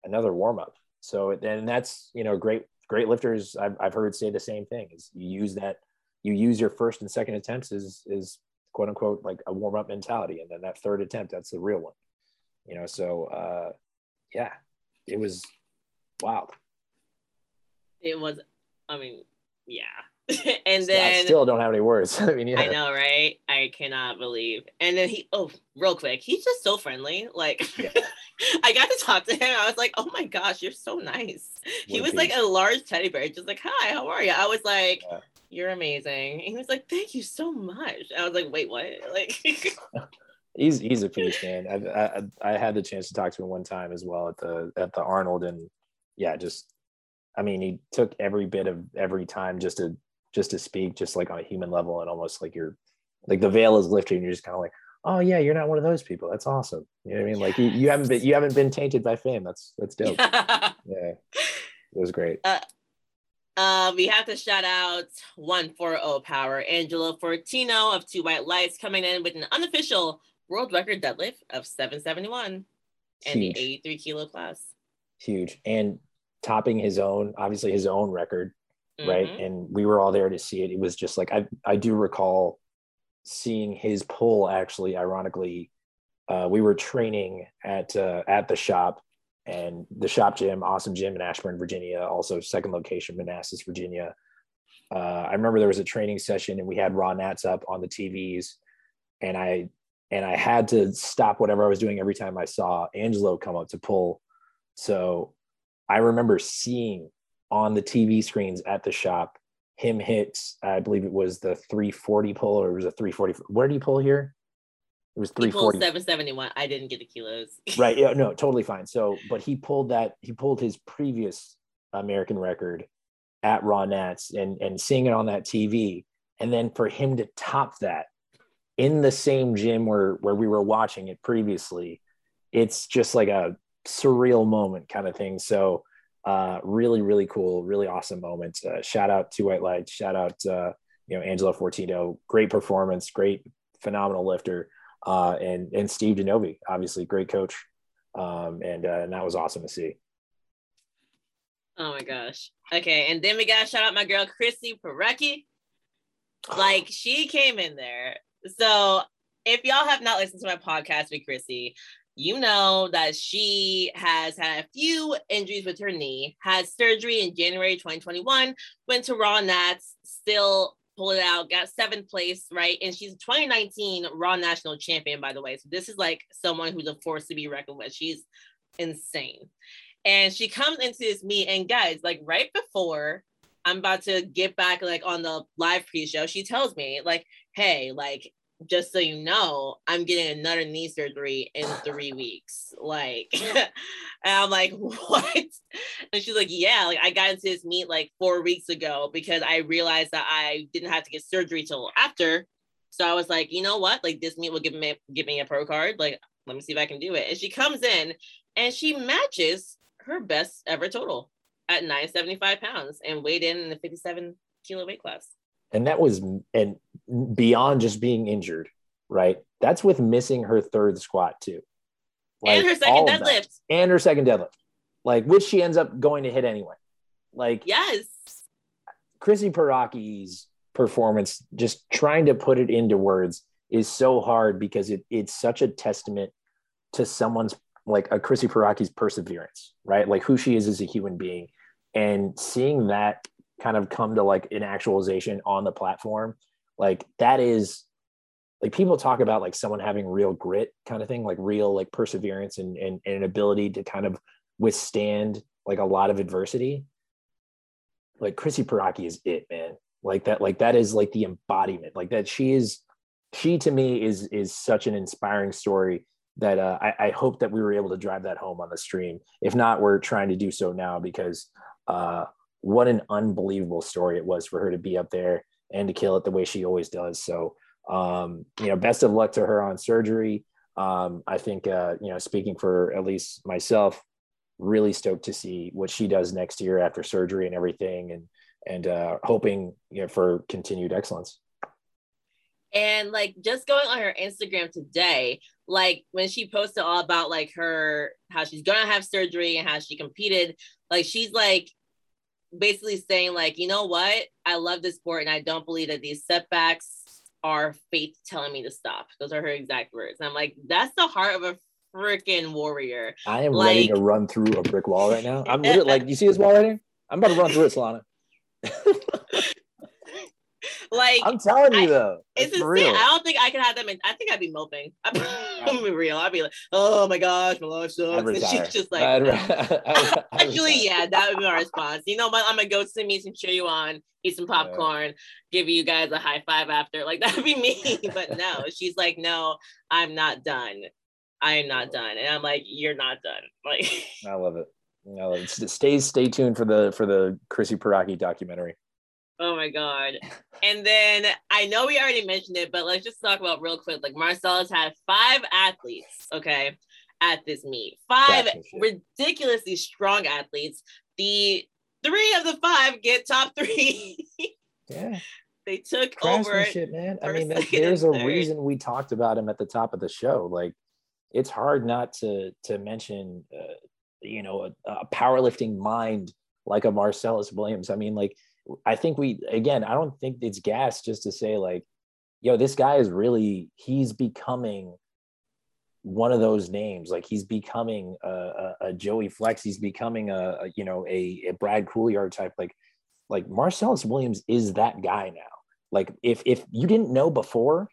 another warm up. So, and that's, you know, great, great lifters. I've, I've heard say the same thing is you use that, you use your first and second attempts is, is quote unquote, like a warm up mentality. And then that third attempt, that's the real one, you know? So, uh, yeah, it was wild. It was, I mean, yeah. and then I still don't have any words. I mean, yeah. I know, right? I cannot believe. And then he, oh, real quick, he's just so friendly. Like, yeah. I got to talk to him. I was like, oh my gosh, you're so nice. he was like a large teddy bear, just like, hi, how are you? I was like, yeah. you're amazing. And he was like, thank you so much. I was like, wait, what? Like, he's he's a piece, man. I, I I had the chance to talk to him one time as well at the at the Arnold, and yeah, just I mean, he took every bit of every time just to just to speak, just like on a human level, and almost like you're like the veil is lifted, and you're just kind of like, oh yeah, you're not one of those people. That's awesome. You know what I mean? Yes. Like you, you haven't been you haven't been tainted by fame. That's that's dope. yeah, it was great. Uh, uh, we have to shout out 140 power Angelo Fortino of Two White Lights coming in with an unofficial world record deadlift of 771 Huge. and the 83 kilo class. Huge. And topping his own, obviously his own record, mm-hmm. right? And we were all there to see it. It was just like I I do recall seeing his pull actually ironically uh, we were training at uh, at the shop and the shop gym awesome gym in ashburn virginia also second location manassas virginia uh, i remember there was a training session and we had raw nats up on the tvs and i and i had to stop whatever i was doing every time i saw angelo come up to pull so i remember seeing on the tv screens at the shop him hit, I believe it was the 340 pull or it was a 340. Where did he pull here? It was 340. 771. I didn't get the kilos. right. Yeah. No, totally fine. So, but he pulled that, he pulled his previous American record at Raw Nats and, and seeing it on that TV. And then for him to top that in the same gym where, where we were watching it previously, it's just like a surreal moment kind of thing. So, uh, really, really cool, really awesome moment. Uh, shout out to White Light. Shout out, uh, you know, Angelo Fortino. Great performance, great, phenomenal lifter. Uh, and and Steve DeNovi, obviously great coach. Um, and uh, and that was awesome to see. Oh my gosh. Okay, and then we got shout out my girl Chrissy Parecki. Like she came in there. So if y'all have not listened to my podcast with Chrissy, you know that she has had a few injuries with her knee, had surgery in January 2021, went to Raw Nats, still pulled it out, got seventh place, right? And she's 2019 Raw National Champion, by the way. So this is like someone who's a force to be reckoned with. She's insane. And she comes into this meet, and guys, like right before I'm about to get back like on the live pre-show, she tells me, like, hey, like just so you know, I'm getting another knee surgery in three weeks. Like, and I'm like, what? And she's like, yeah, like I got into this meet like four weeks ago because I realized that I didn't have to get surgery till after. So I was like, you know what? Like this meet will give me give me a pro card. Like, let me see if I can do it. And she comes in and she matches her best ever total at 975 pounds and weighed in in the 57 kilo weight class and that was and beyond just being injured right? That's with missing her third squat too. Like, and her second deadlift. and her second deadlift. Like which she ends up going to hit anyway. Like yes. Chrissy Paraki's performance just trying to put it into words is so hard because it, it's such a testament to someone's like a chrissy Paraki's perseverance right? Like who she is as a human being. And seeing that kind of come to like an actualization on the platform like that is like people talk about like someone having real grit kind of thing like real like perseverance and, and, and an ability to kind of withstand like a lot of adversity. Like chrissy Paraki is it man. Like that like that is like the embodiment. Like that she is she to me is is such an inspiring story that uh, I, I hope that we were able to drive that home on the stream. If not we're trying to do so now because uh, what an unbelievable story it was for her to be up there and to kill it the way she always does. So, um, you know, best of luck to her on surgery. Um, I think, uh, you know, speaking for at least myself, really stoked to see what she does next year after surgery and everything, and and uh, hoping you know for continued excellence. And like just going on her Instagram today, like when she posted all about like her how she's gonna have surgery and how she competed, like she's like basically saying like, you know what? I love this sport and I don't believe that these setbacks are fate telling me to stop. Those are her exact words. And I'm like, that's the heart of a freaking warrior. I am like, ready to run through a brick wall right now. I'm literally like, you see this wall right here? I'm about to run through it, Solana. Like I'm telling you I, though, it's, it's real. I don't think I could have them. In, I think I'd be moping. I'm be real. I'd be like, oh my gosh, my life sucks. And she's just like, I'd, I'd, actually, yeah, that would be our response. You know, what? I'm gonna go to me and cheer you on, eat some popcorn, yeah. give you guys a high five after. Like that'd be me. but no, she's like, no, I'm not done. I am not done. And I'm like, you're not done. Like I love it. You know, stay stay tuned for the for the Chrissy Paraki documentary. Oh my god! And then I know we already mentioned it, but let's just talk about real quick. Like Marcellus had five athletes, okay, at this meet. Five ridiculously strong athletes. The three of the five get top three. yeah. They took over. man. I mean, that, there's a reason we talked about him at the top of the show. Like, it's hard not to to mention, uh, you know, a, a powerlifting mind like a Marcellus Williams. I mean, like, I think we again, I don't think it's gas just to say like, yo, this guy is really he's becoming one of those names. Like he's becoming a, a, a Joey Flex. He's becoming a, a you know a, a Brad Couillard type. Like like Marcellus Williams is that guy now. Like if if you didn't know before,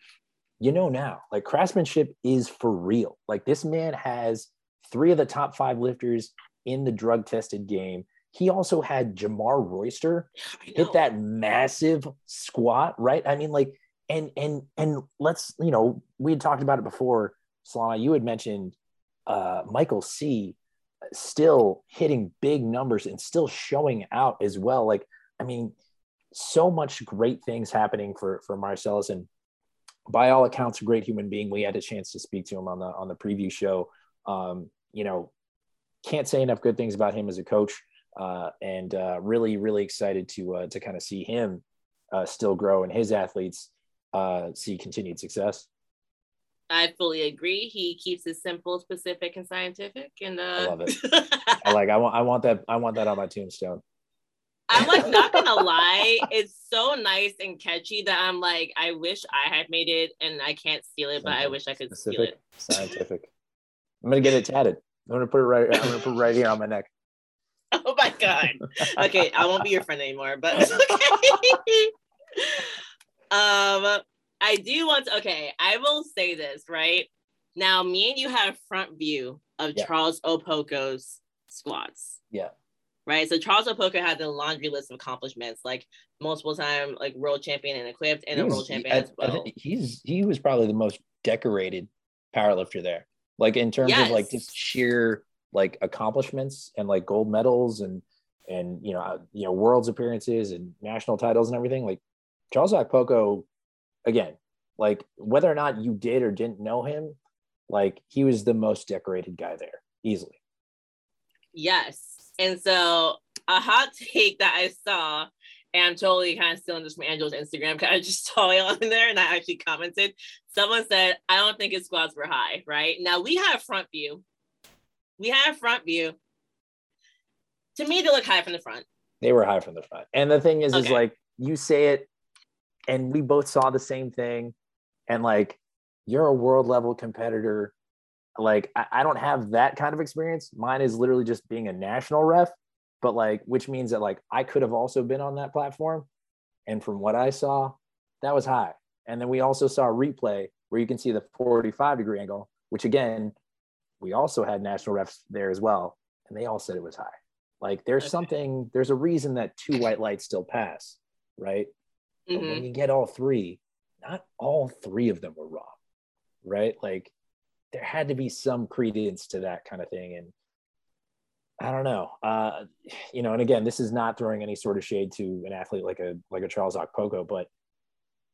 you know now. Like craftsmanship is for real. Like this man has three of the top five lifters in the drug tested game. He also had Jamar Royster hit that massive squat, right? I mean, like, and and and let's, you know, we had talked about it before. Solana, you had mentioned uh, Michael C still hitting big numbers and still showing out as well. Like, I mean, so much great things happening for for Marcellus, and by all accounts, a great human being. We had a chance to speak to him on the on the preview show. Um, you know, can't say enough good things about him as a coach, uh, and uh, really, really excited to uh, to kind of see him uh, still grow and his athletes uh, see continued success. I fully agree. He keeps it simple, specific, and scientific. And uh... I love it. I like. I want. I want that. I want that on my tombstone. I'm like not gonna lie, it's so nice and catchy that I'm like, I wish I had made it, and I can't steal it, but I wish I could specific, steal it. Scientific. I'm gonna get it tatted. I'm gonna put it right. I'm gonna put it right here on my neck. My god. Okay, I won't be your friend anymore, but okay. um I do want to, okay, I will say this, right? Now, me and you have a front view of yeah. Charles Okpoko's squats. Yeah. Right. So Charles Okpoko had the laundry list of accomplishments, like multiple time, like world champion and equipped, and was, a world champion as well. he's he was probably the most decorated powerlifter there. Like in terms yes. of like just sheer like accomplishments and like gold medals and and you know uh, you know world's appearances and national titles and everything. Like Charles Okpoko again, like whether or not you did or didn't know him, like he was the most decorated guy there easily. Yes. And so a hot take that I saw, and I'm totally kind of stealing this from Angel's Instagram because I just saw it on there and I actually commented. Someone said, I don't think his squats were high, right? Now we have front view. We have front view. To me, they look high from the front. They were high from the front. And the thing is, okay. is like you say it and we both saw the same thing and like you're a world level competitor like I, I, don't have that kind of experience mine is literally just being a national ref but like which means that like i could have also been on that platform and from what i saw that was high and then we also saw a replay where you can see the 45 degree angle which again we also had national refs there as well and they all said it was high like there's something there's a reason that two white lights still pass right Mm-hmm. But when mm-hmm. you get all three, not all three of them were wrong, right? Like there had to be some credence to that kind of thing. And I don't know, uh, you know, and again, this is not throwing any sort of shade to an athlete like a like a Charles Okpoko, but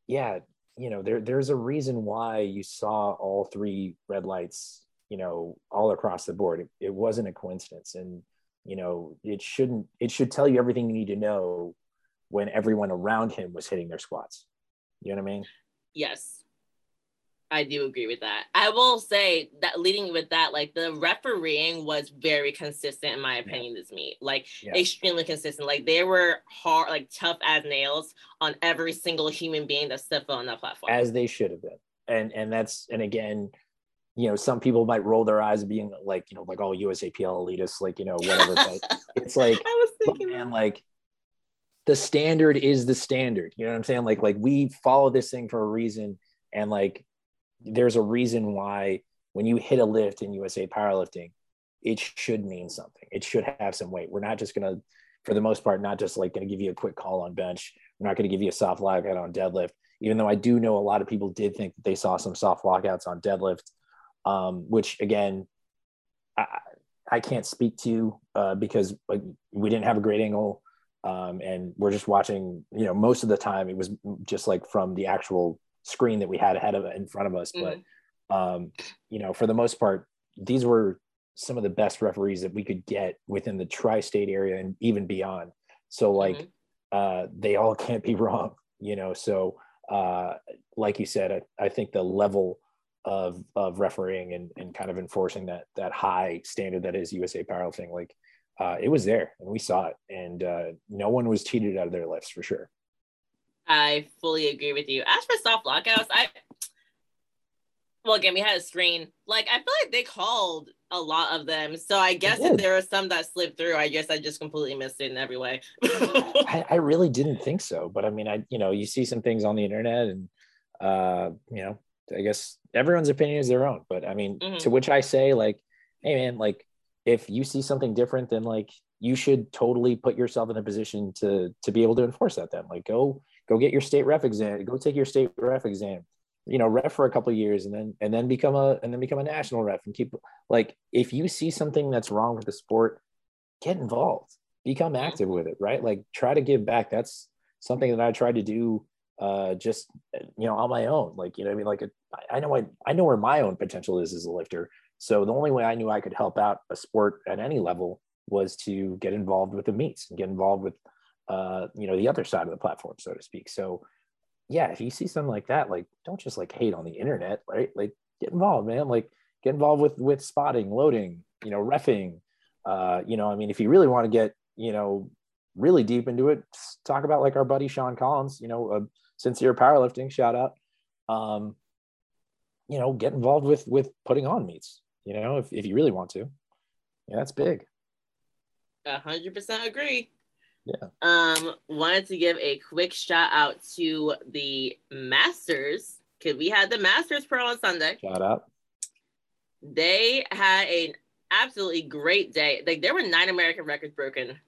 yeah, you know, there there's a reason why you saw all three red lights, you know, all across the board. It, it wasn't a coincidence, and you know, it shouldn't. It should tell you everything you need to know when everyone around him was hitting their squats. You know what I mean? Yes. I do agree with that. I will say that leading with that, like the refereeing was very consistent in my opinion. Yeah. This meet, like yeah. extremely consistent. Like they were hard, like tough as nails on every single human being that stepped on that platform. As they should have been, and and that's and again, you know, some people might roll their eyes being like, you know, like all USAPL elitists, like you know, whatever. but it's like, I was thinking, man, like the standard is the standard. You know what I'm saying? Like, like we follow this thing for a reason. And like, there's a reason why when you hit a lift in USA powerlifting, it should mean something. It should have some weight. We're not just going to, for the most part, not just like going to give you a quick call on bench. We're not going to give you a soft lockout on deadlift, even though I do know a lot of people did think that they saw some soft lockouts on deadlift, um, which again, I, I can't speak to uh, because like we didn't have a great angle, um, and we're just watching. You know, most of the time it was just like from the actual screen that we had ahead of in front of us. Mm-hmm. But um, you know, for the most part, these were some of the best referees that we could get within the tri-state area and even beyond. So like, mm-hmm. uh, they all can't be wrong. You know, so uh, like you said, I, I think the level of of refereeing and, and kind of enforcing that that high standard that is USA powerlifting, like uh, it was there and we saw it, and uh, no one was cheated out of their lifts for sure. I fully agree with you. As for soft lockouts, I well again we had a screen. Like I feel like they called a lot of them. So I guess if there were some that slipped through, I guess I just completely missed it in every way. I, I, really didn't think so. But I mean, I you know, you see some things on the internet and uh, you know, I guess everyone's opinion is their own. But I mean, mm-hmm. to which I say, like, hey man, like if you see something different, then like you should totally put yourself in a position to to be able to enforce that then. Like go go get your state ref exam, go take your state ref exam you know ref for a couple years and then and then become a and then become a national ref and keep like if you see something that's wrong with the sport get involved become active with it right like try to give back that's something that i tried to do uh just you know on my own like you know i mean like a, I know I, I know where my own potential is as a lifter so the only way i knew i could help out a sport at any level was to get involved with the meets and get involved with uh you know the other side of the platform so to speak so yeah, if you see something like that, like don't just like hate on the internet, right? Like get involved, man. Like get involved with with spotting, loading, you know, refing. Uh, you know, I mean, if you really want to get, you know, really deep into it, talk about like our buddy Sean Collins, you know, uh, sincere powerlifting, shout out. Um, you know, get involved with with putting on meets, you know, if, if you really want to. Yeah, that's big. A hundred percent agree. Yeah. Um, wanted to give a quick shout out to the Masters because we had the Masters Pro on Sunday. Shout out. They had an absolutely great day. Like there were nine American records broken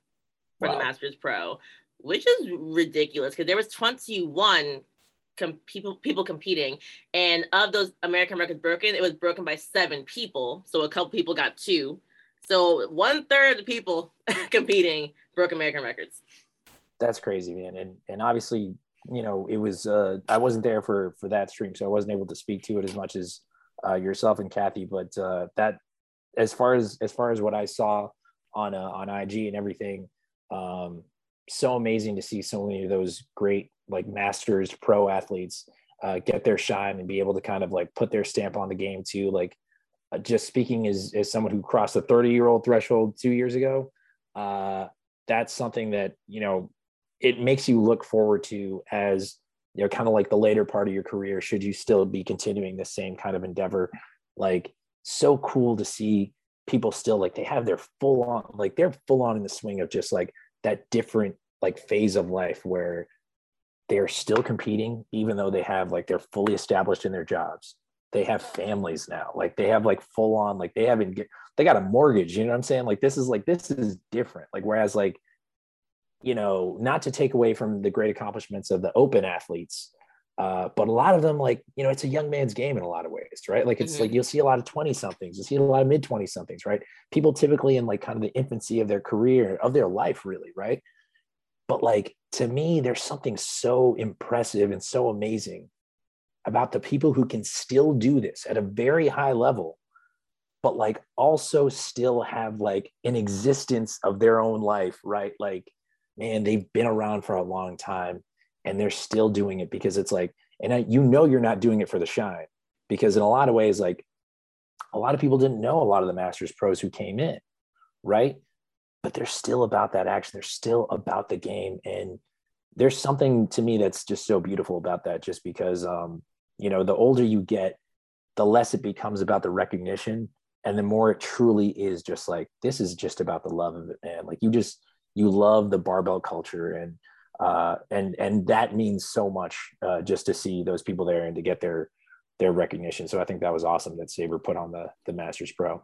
for wow. the Masters Pro, which is ridiculous because there was 21 com- people people competing, and of those American records broken, it was broken by seven people. So a couple people got two. So one third of the people competing broke American records. That's crazy, man. And and obviously, you know, it was uh I wasn't there for for that stream, so I wasn't able to speak to it as much as uh, yourself and Kathy. But uh, that, as far as as far as what I saw on uh, on IG and everything, um, so amazing to see so many of those great like masters pro athletes uh, get their shine and be able to kind of like put their stamp on the game too. Like uh, just speaking as as someone who crossed the 30 year old threshold two years ago, uh, that's something that you know it makes you look forward to as you know kind of like the later part of your career should you still be continuing the same kind of endeavor like so cool to see people still like they have their full on like they're full on in the swing of just like that different like phase of life where they're still competing even though they have like they're fully established in their jobs. They have families now. Like they have like full on like they haven't get they got a mortgage you know what i'm saying? Like this is like this is different. Like whereas like you know not to take away from the great accomplishments of the open athletes uh, but a lot of them like you know it's a young man's game in a lot of ways right? Like it's mm-hmm. like you'll see a lot of 20 somethings you'll see a lot of mid 20 somethings right? People typically in like kind of the infancy of their career of their life really right? But like to me there's something so impressive and so amazing about the people who can still do this at a very high level but like also still have like an existence of their own life right? Like man they've been around for a long time and they're still doing it because it's like and I, you know you're not doing it for the shine because in a lot of ways like a lot of people didn't know a lot of the masters pros who came in right? But they're still about that action. They're still about the game. And there's something to me that's just so beautiful about that just because um you know the older you get the less it becomes about the recognition and the more it truly is just like this is just about the love of it man. Like you just you love the barbell culture and uh and and that means so much uh just to see those people there and to get their their recognition. So i think that was awesome that saber put on the the masters pro.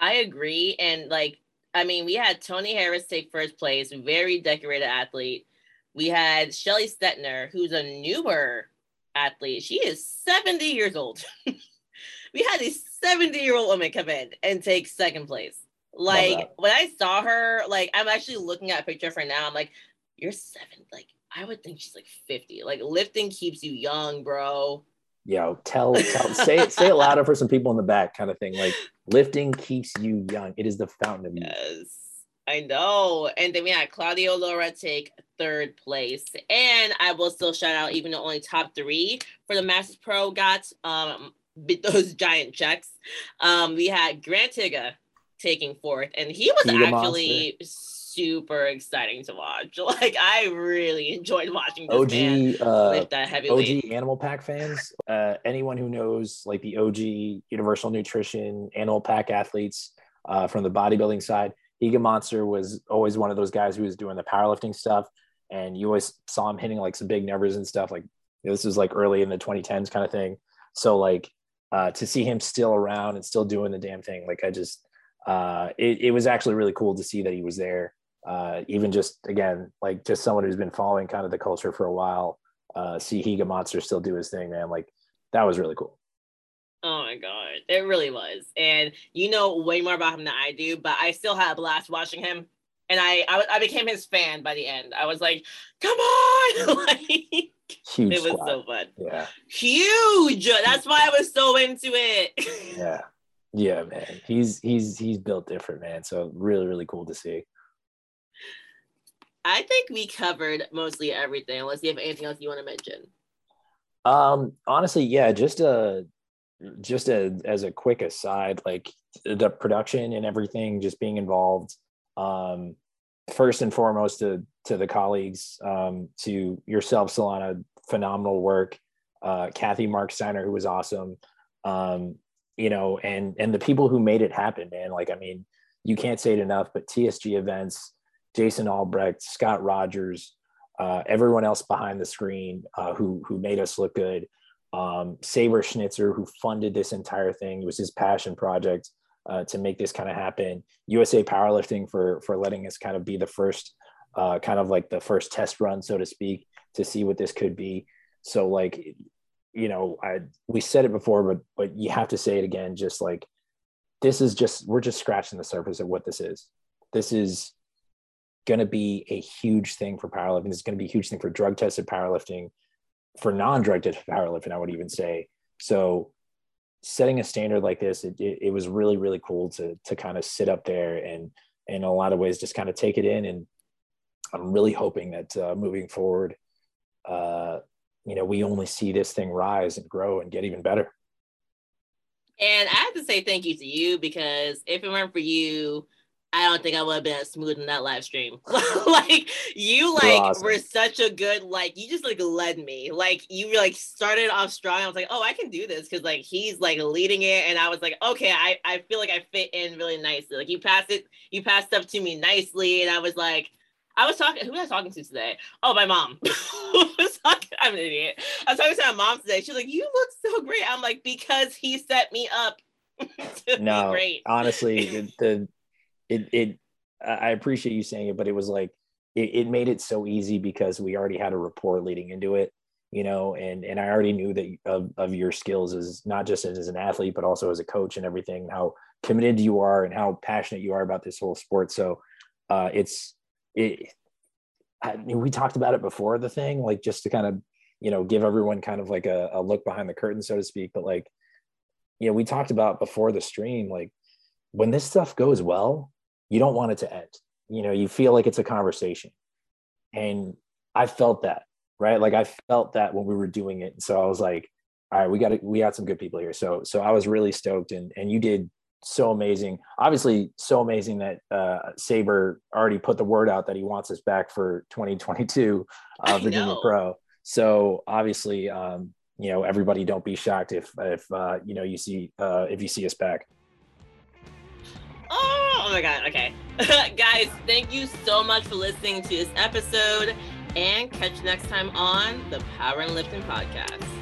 I agree. And like i mean we had tony harris take first place very decorated athlete. We had shelly stetner who's a newer athlete. She is 70 years old. We had a 70 year old woman come in and take second place. Like when I saw her, like I'm actually looking at a picture for now. I'm like, you're seven. Like I would think she's like 50. Like lifting keeps you young, bro. Yo, tell, tell say it, say it louder for some people in the back, kind of thing. Like lifting keeps you young. It is the fountain of youth. Yes, I know. And then we had Claudio Lara take third place. And I will still shout out, even though only top three for the Masters Pro got um those giant checks. Um, we had Grant Higa taking fourth, and he was actually super exciting to watch. Like I really enjoyed watching this OG, man uh, lift that heavy OG Animal Pack fans, uh, anyone who knows like the OG Universal Nutrition Animal Pack athletes uh, from the bodybuilding side, Higa Monster was always one of those guys who was doing the powerlifting stuff, and you always saw him hitting like some big numbers and stuff. Like this was like early in the 2010s kind of thing. So like uh, to see him still around and still doing the damn thing, like I just uh, it, it was actually really cool to see that he was there uh, even just again like just someone who's been following kind of the culture for a while uh, see Higa Monster still do his thing, man. Like that was really cool. Oh my god, it really was. And you know way more about him than I do, but I still had a blast watching him. And I, I, I became his fan by the end. I was like, come on, like Huge it was squad. so fun. Yeah, huge. That's why I was so into it. yeah, yeah, man. He's he's he's built different, man. So really, really cool to see. I think we covered mostly everything. Unless you have anything else you want to mention. Um, honestly, yeah, just a just a, as a quick aside, like the production and everything, just being involved. Um, first and foremost to to the colleagues, um, to yourself, Solana, phenomenal work. Uh, Kathy Mark Steiner, who was awesome. Um, you know, and and the people who made it happen, man. Like, I mean, you can't say it enough, but TSG events Jason Albrecht, Scott Rogers, uh, everyone else behind the screen uh, who who made us look good. Um, Saber Schnitzer, who funded this entire thing, it was his passion project uh, to make this kind of happen. USA Powerlifting for for letting us kind of be the first, uh, kind of like the first test run, so to speak, to see what this could be. So like, you know, I we said it before, but but you have to say it again. Just like this is just we're just scratching the surface of what this is. This is going to be a huge thing for powerlifting. It's going to be a huge thing for drug tested powerlifting, for non drug tested powerlifting, I would even say. So, setting a standard like this, it, it, it, was really, really cool to, to kind of sit up there and, in a lot of ways, just kind of take it in. And I'm really hoping that uh, moving forward, uh, you know, we only see this thing rise and grow and get even better. And I have to say thank you to you because if it weren't for you, I don't think I would have been as smooth in that live stream. like you like awesome. were such a good like you just like led me. Like you like started off strong. I was like, oh, I can do this because like he's like leading it, and I was like, okay, I I feel like I fit in really nicely. Like you passed it, you passed up to me nicely, and I was like. I was talking. Who was I talking to today? Oh, my mom. I'm an idiot. I was talking to my mom today. She's like, "You look so great." I'm like, "Because he set me up no, great." Honestly, the, the it it I appreciate you saying it, but it was like it, it made it so easy because we already had a rapport leading into it, you know, and and I already knew that of, of your skills as not just as an athlete, but also as a coach and everything, how committed you are and how passionate you are about this whole sport. So uh, it's it. I mean, we talked about it before the thing, like just to kind of you know give everyone kind of like a, a look behind the curtain, so to speak. But like, you know, we talked about before the stream, like when this stuff goes well, you don't want it to end. You know you feel like it's a conversation. And i felt that right? Like i felt that when we were doing it. So i was like all right we got we got some good people here. So so i was really stoked and and you did so amazing. Obviously so amazing that uh saber already put the word out that he wants us back for 2022 uh, virginia pro. So obviously um you know everybody don't be shocked if if uh you know you see uh if you see us back Oh, oh my god. Okay. Guys, thank you so much for listening to this episode and catch you next time on the Power and Lifting Podcast.